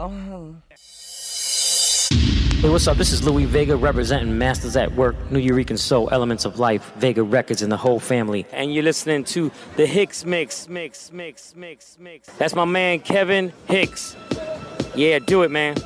Hey, what's up? This is Louie Vega representing Masters at Work, Nuyorican Soul, Elements of Life, Vega Records, and the whole family. And you're listening to the Hicks Mix, Mix, Mix, Mix, Mix. That's my man Kevin Hicks. Yeah, do it, man.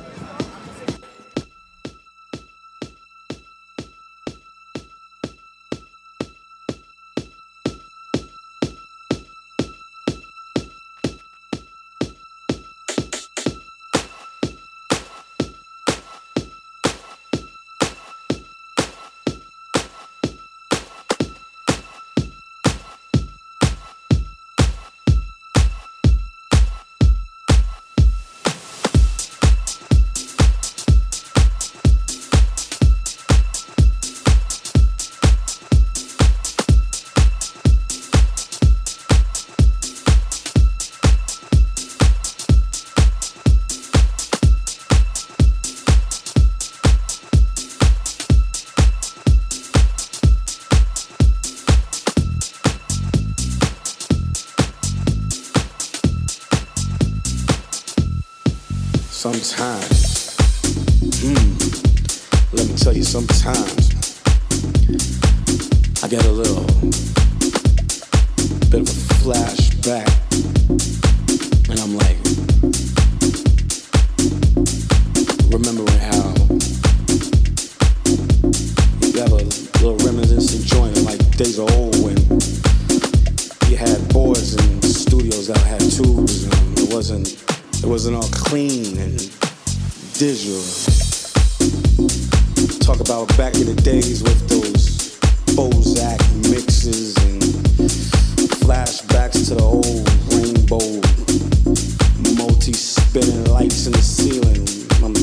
Lights in the ceiling. I'm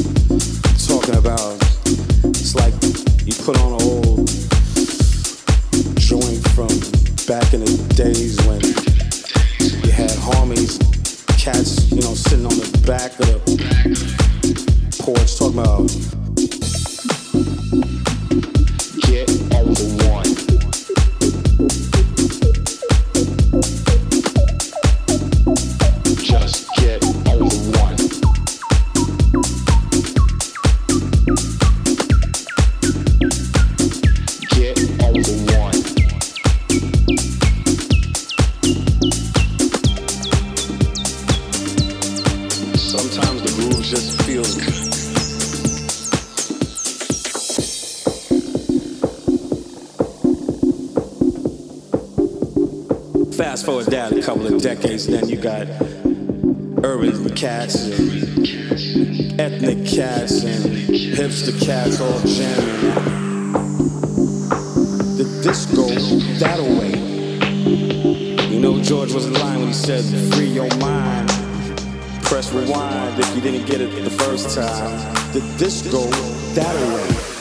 talking about it's like you put on an old joint from back in the days when you had homies cats, you know, sitting on the back of the porch talking about you got urban cats and ethnic cats and hipster cats all jamming. The disco that away. You know George was in line when he said, "Free your mind." Press rewind if you didn't get it the first time. The disco that away.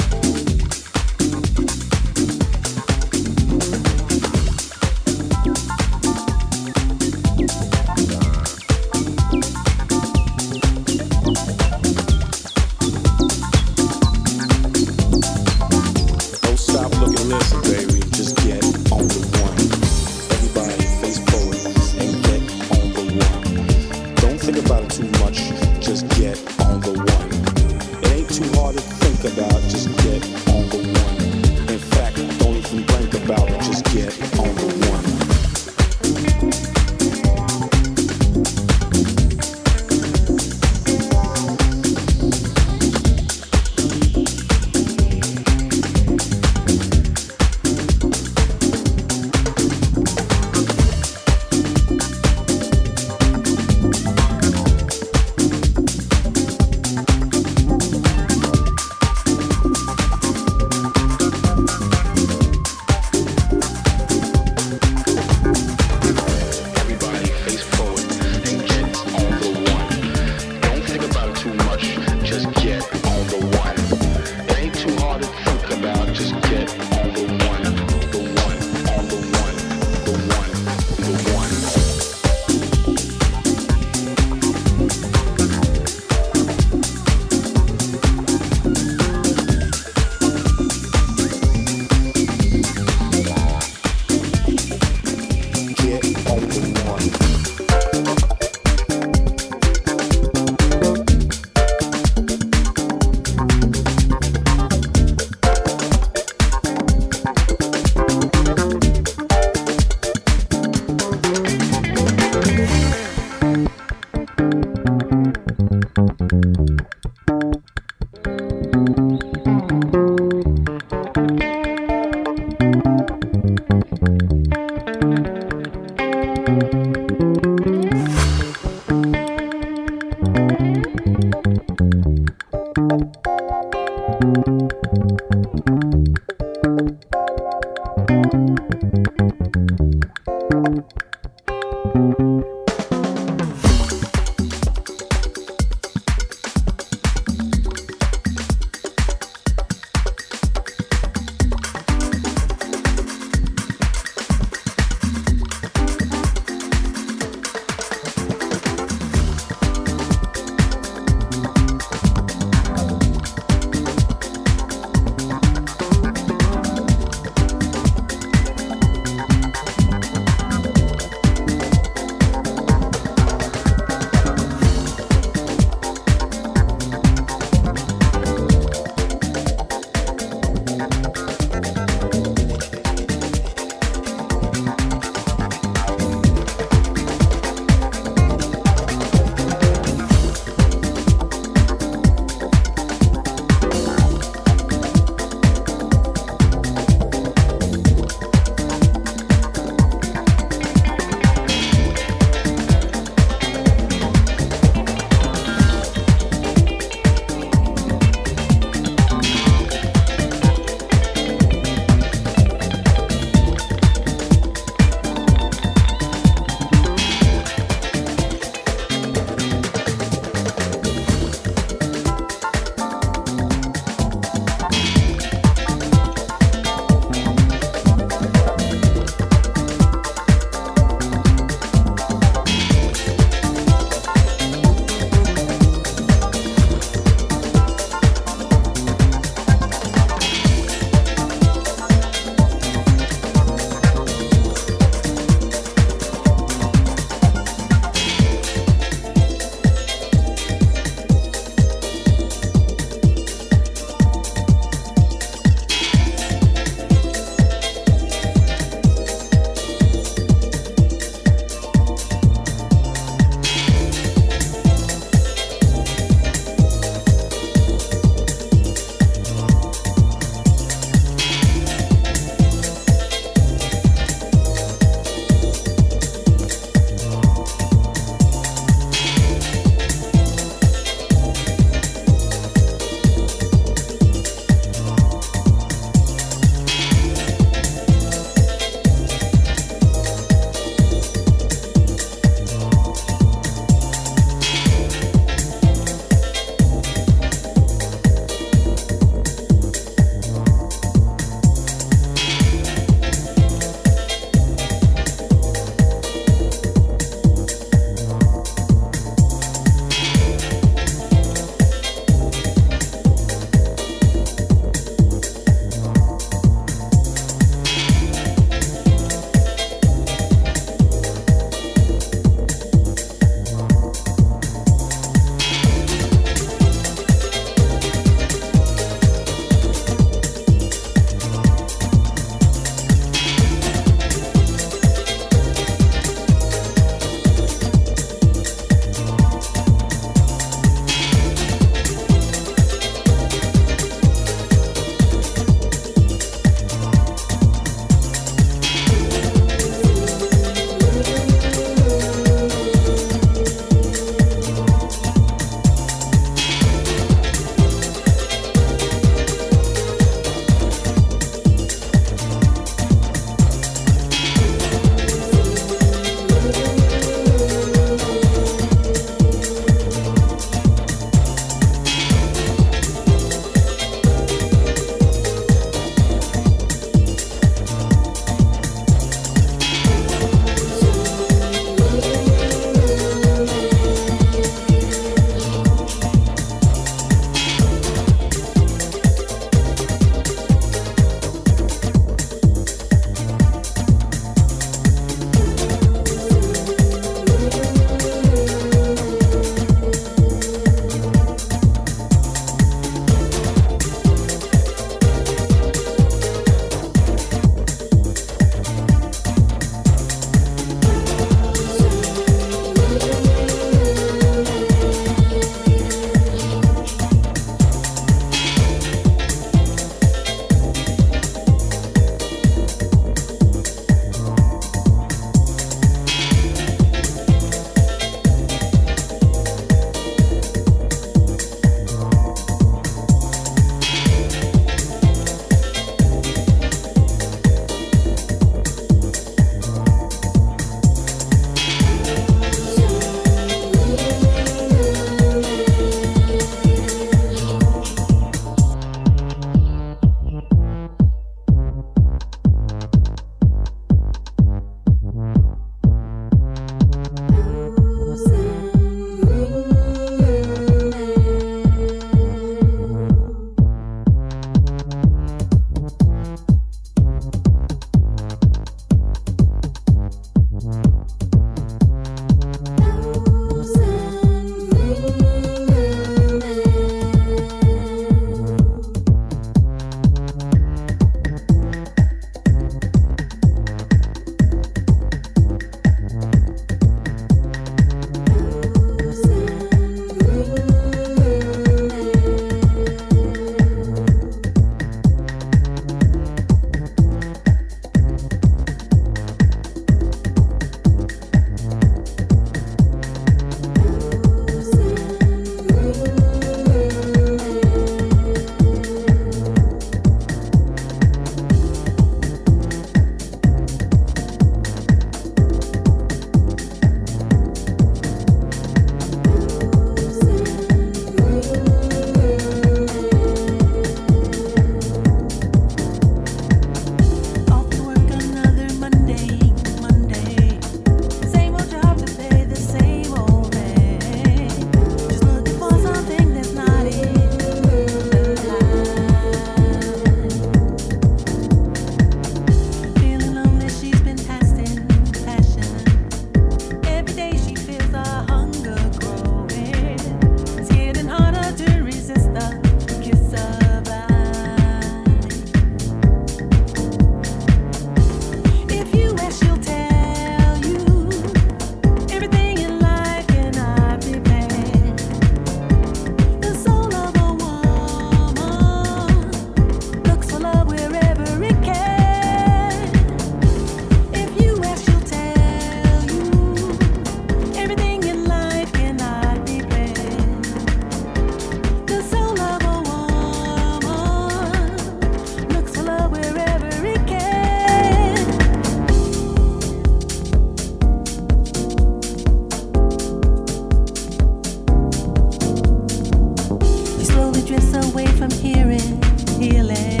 drifts away from hearing, healing.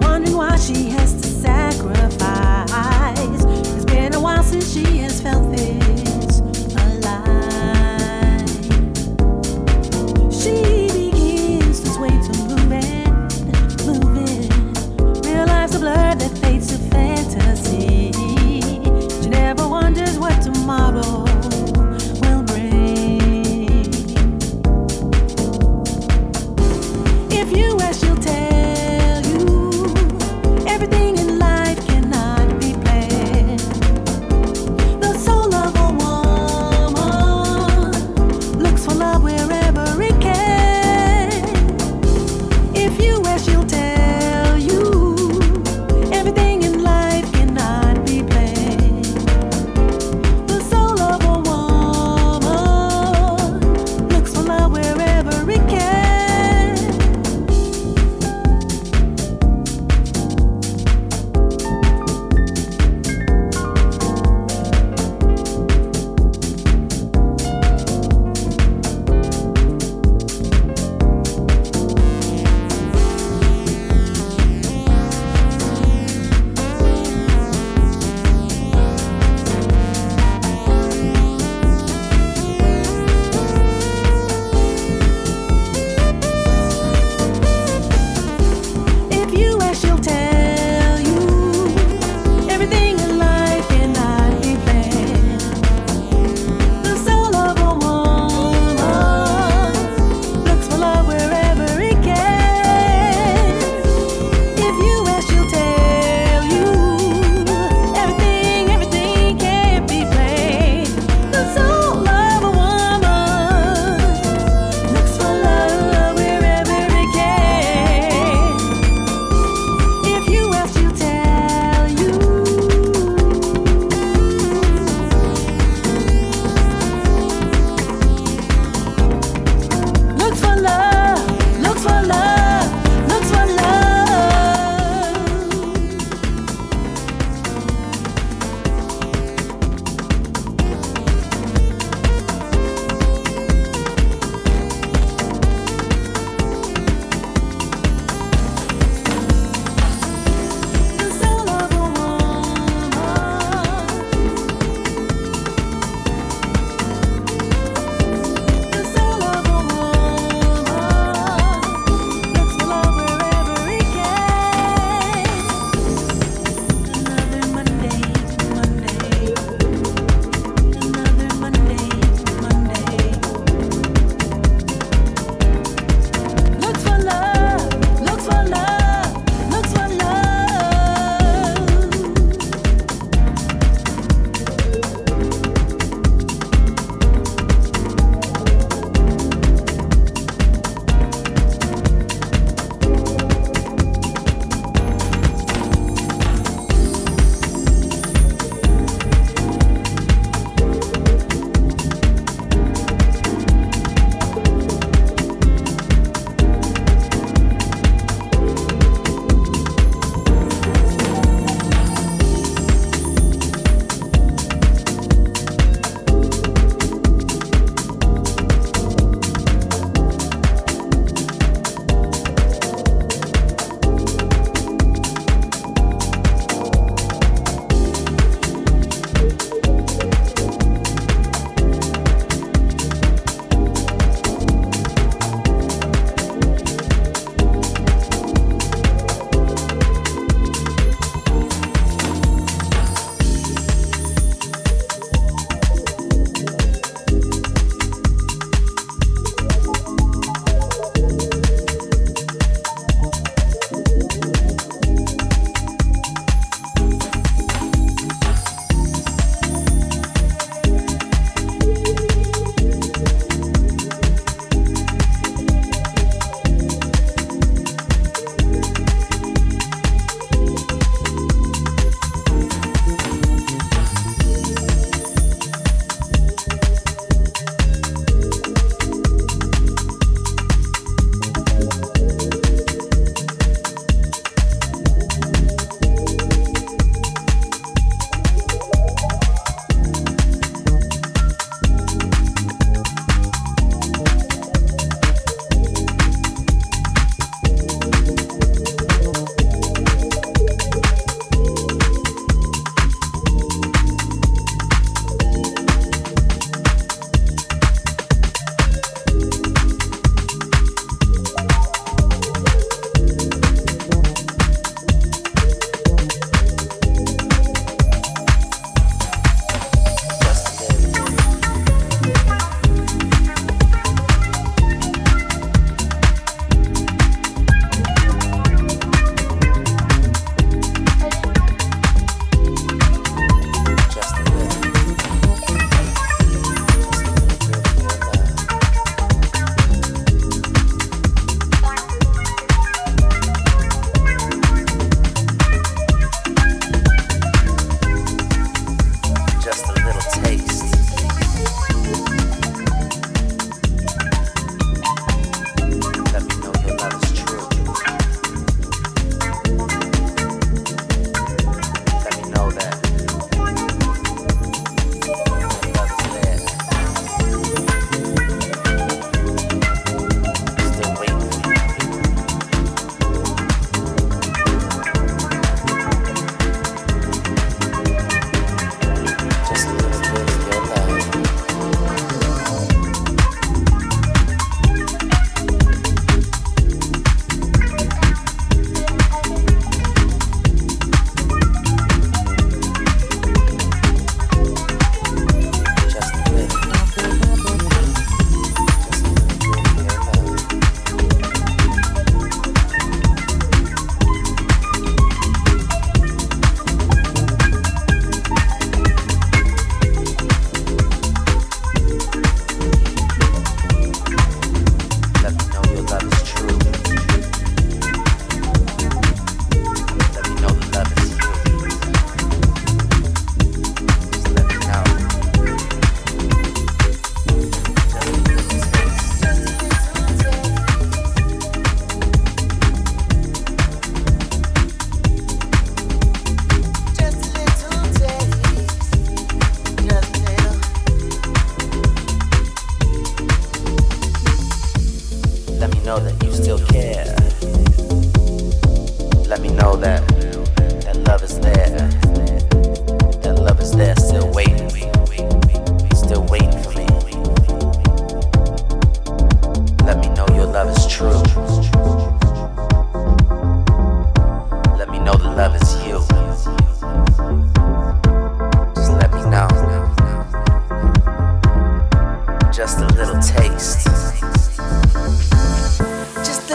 Wondering why she has to sacrifice. It's been a while since she has felt this.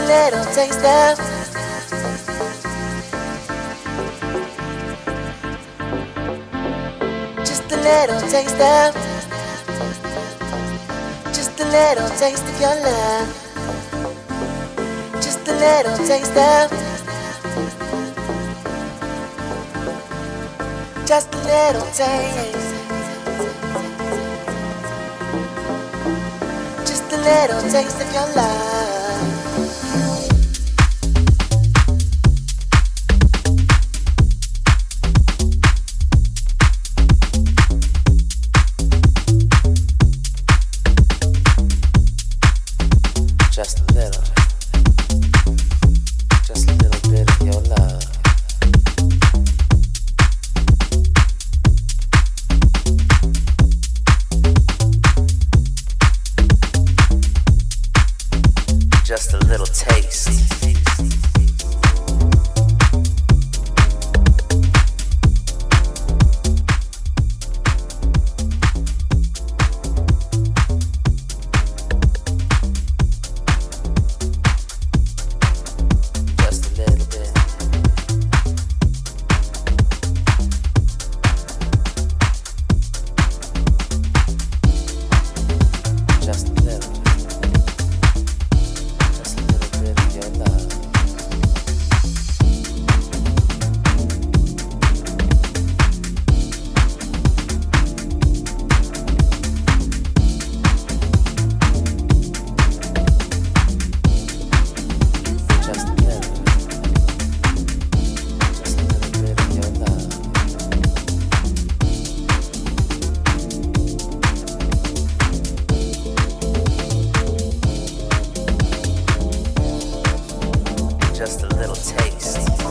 little taste of. Just a little taste of. Just a little taste of your love. Just a little taste of. Just a little taste. Just a little taste of your love. just a little taste.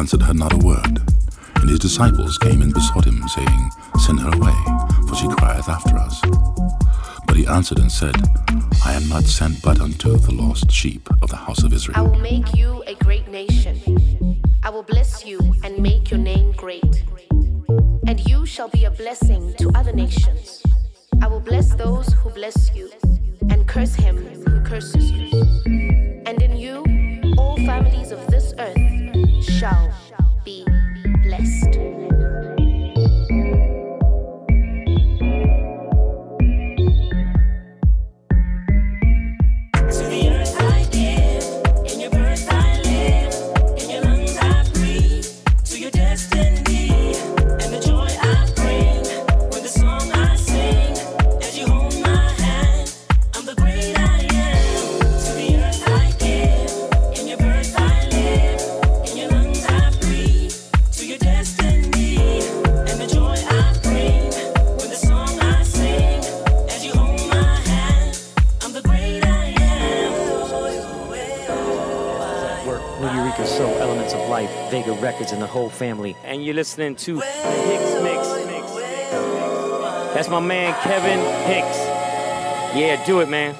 Answered her not a word. And his disciples came and besought him, saying, Send her away, for she crieth after us. But he answered and said, I am not sent but unto the lost sheep of the house of Israel. I will make you a great nation. I will bless you and make your name great. And you shall be a blessing to other nations. I will bless those who bless you, and curse him who curses you. And in you, all families of this earth shall family. And you're listening to the Hicks Mix. That's my man Kevin Hicks. Yeah, do it, man.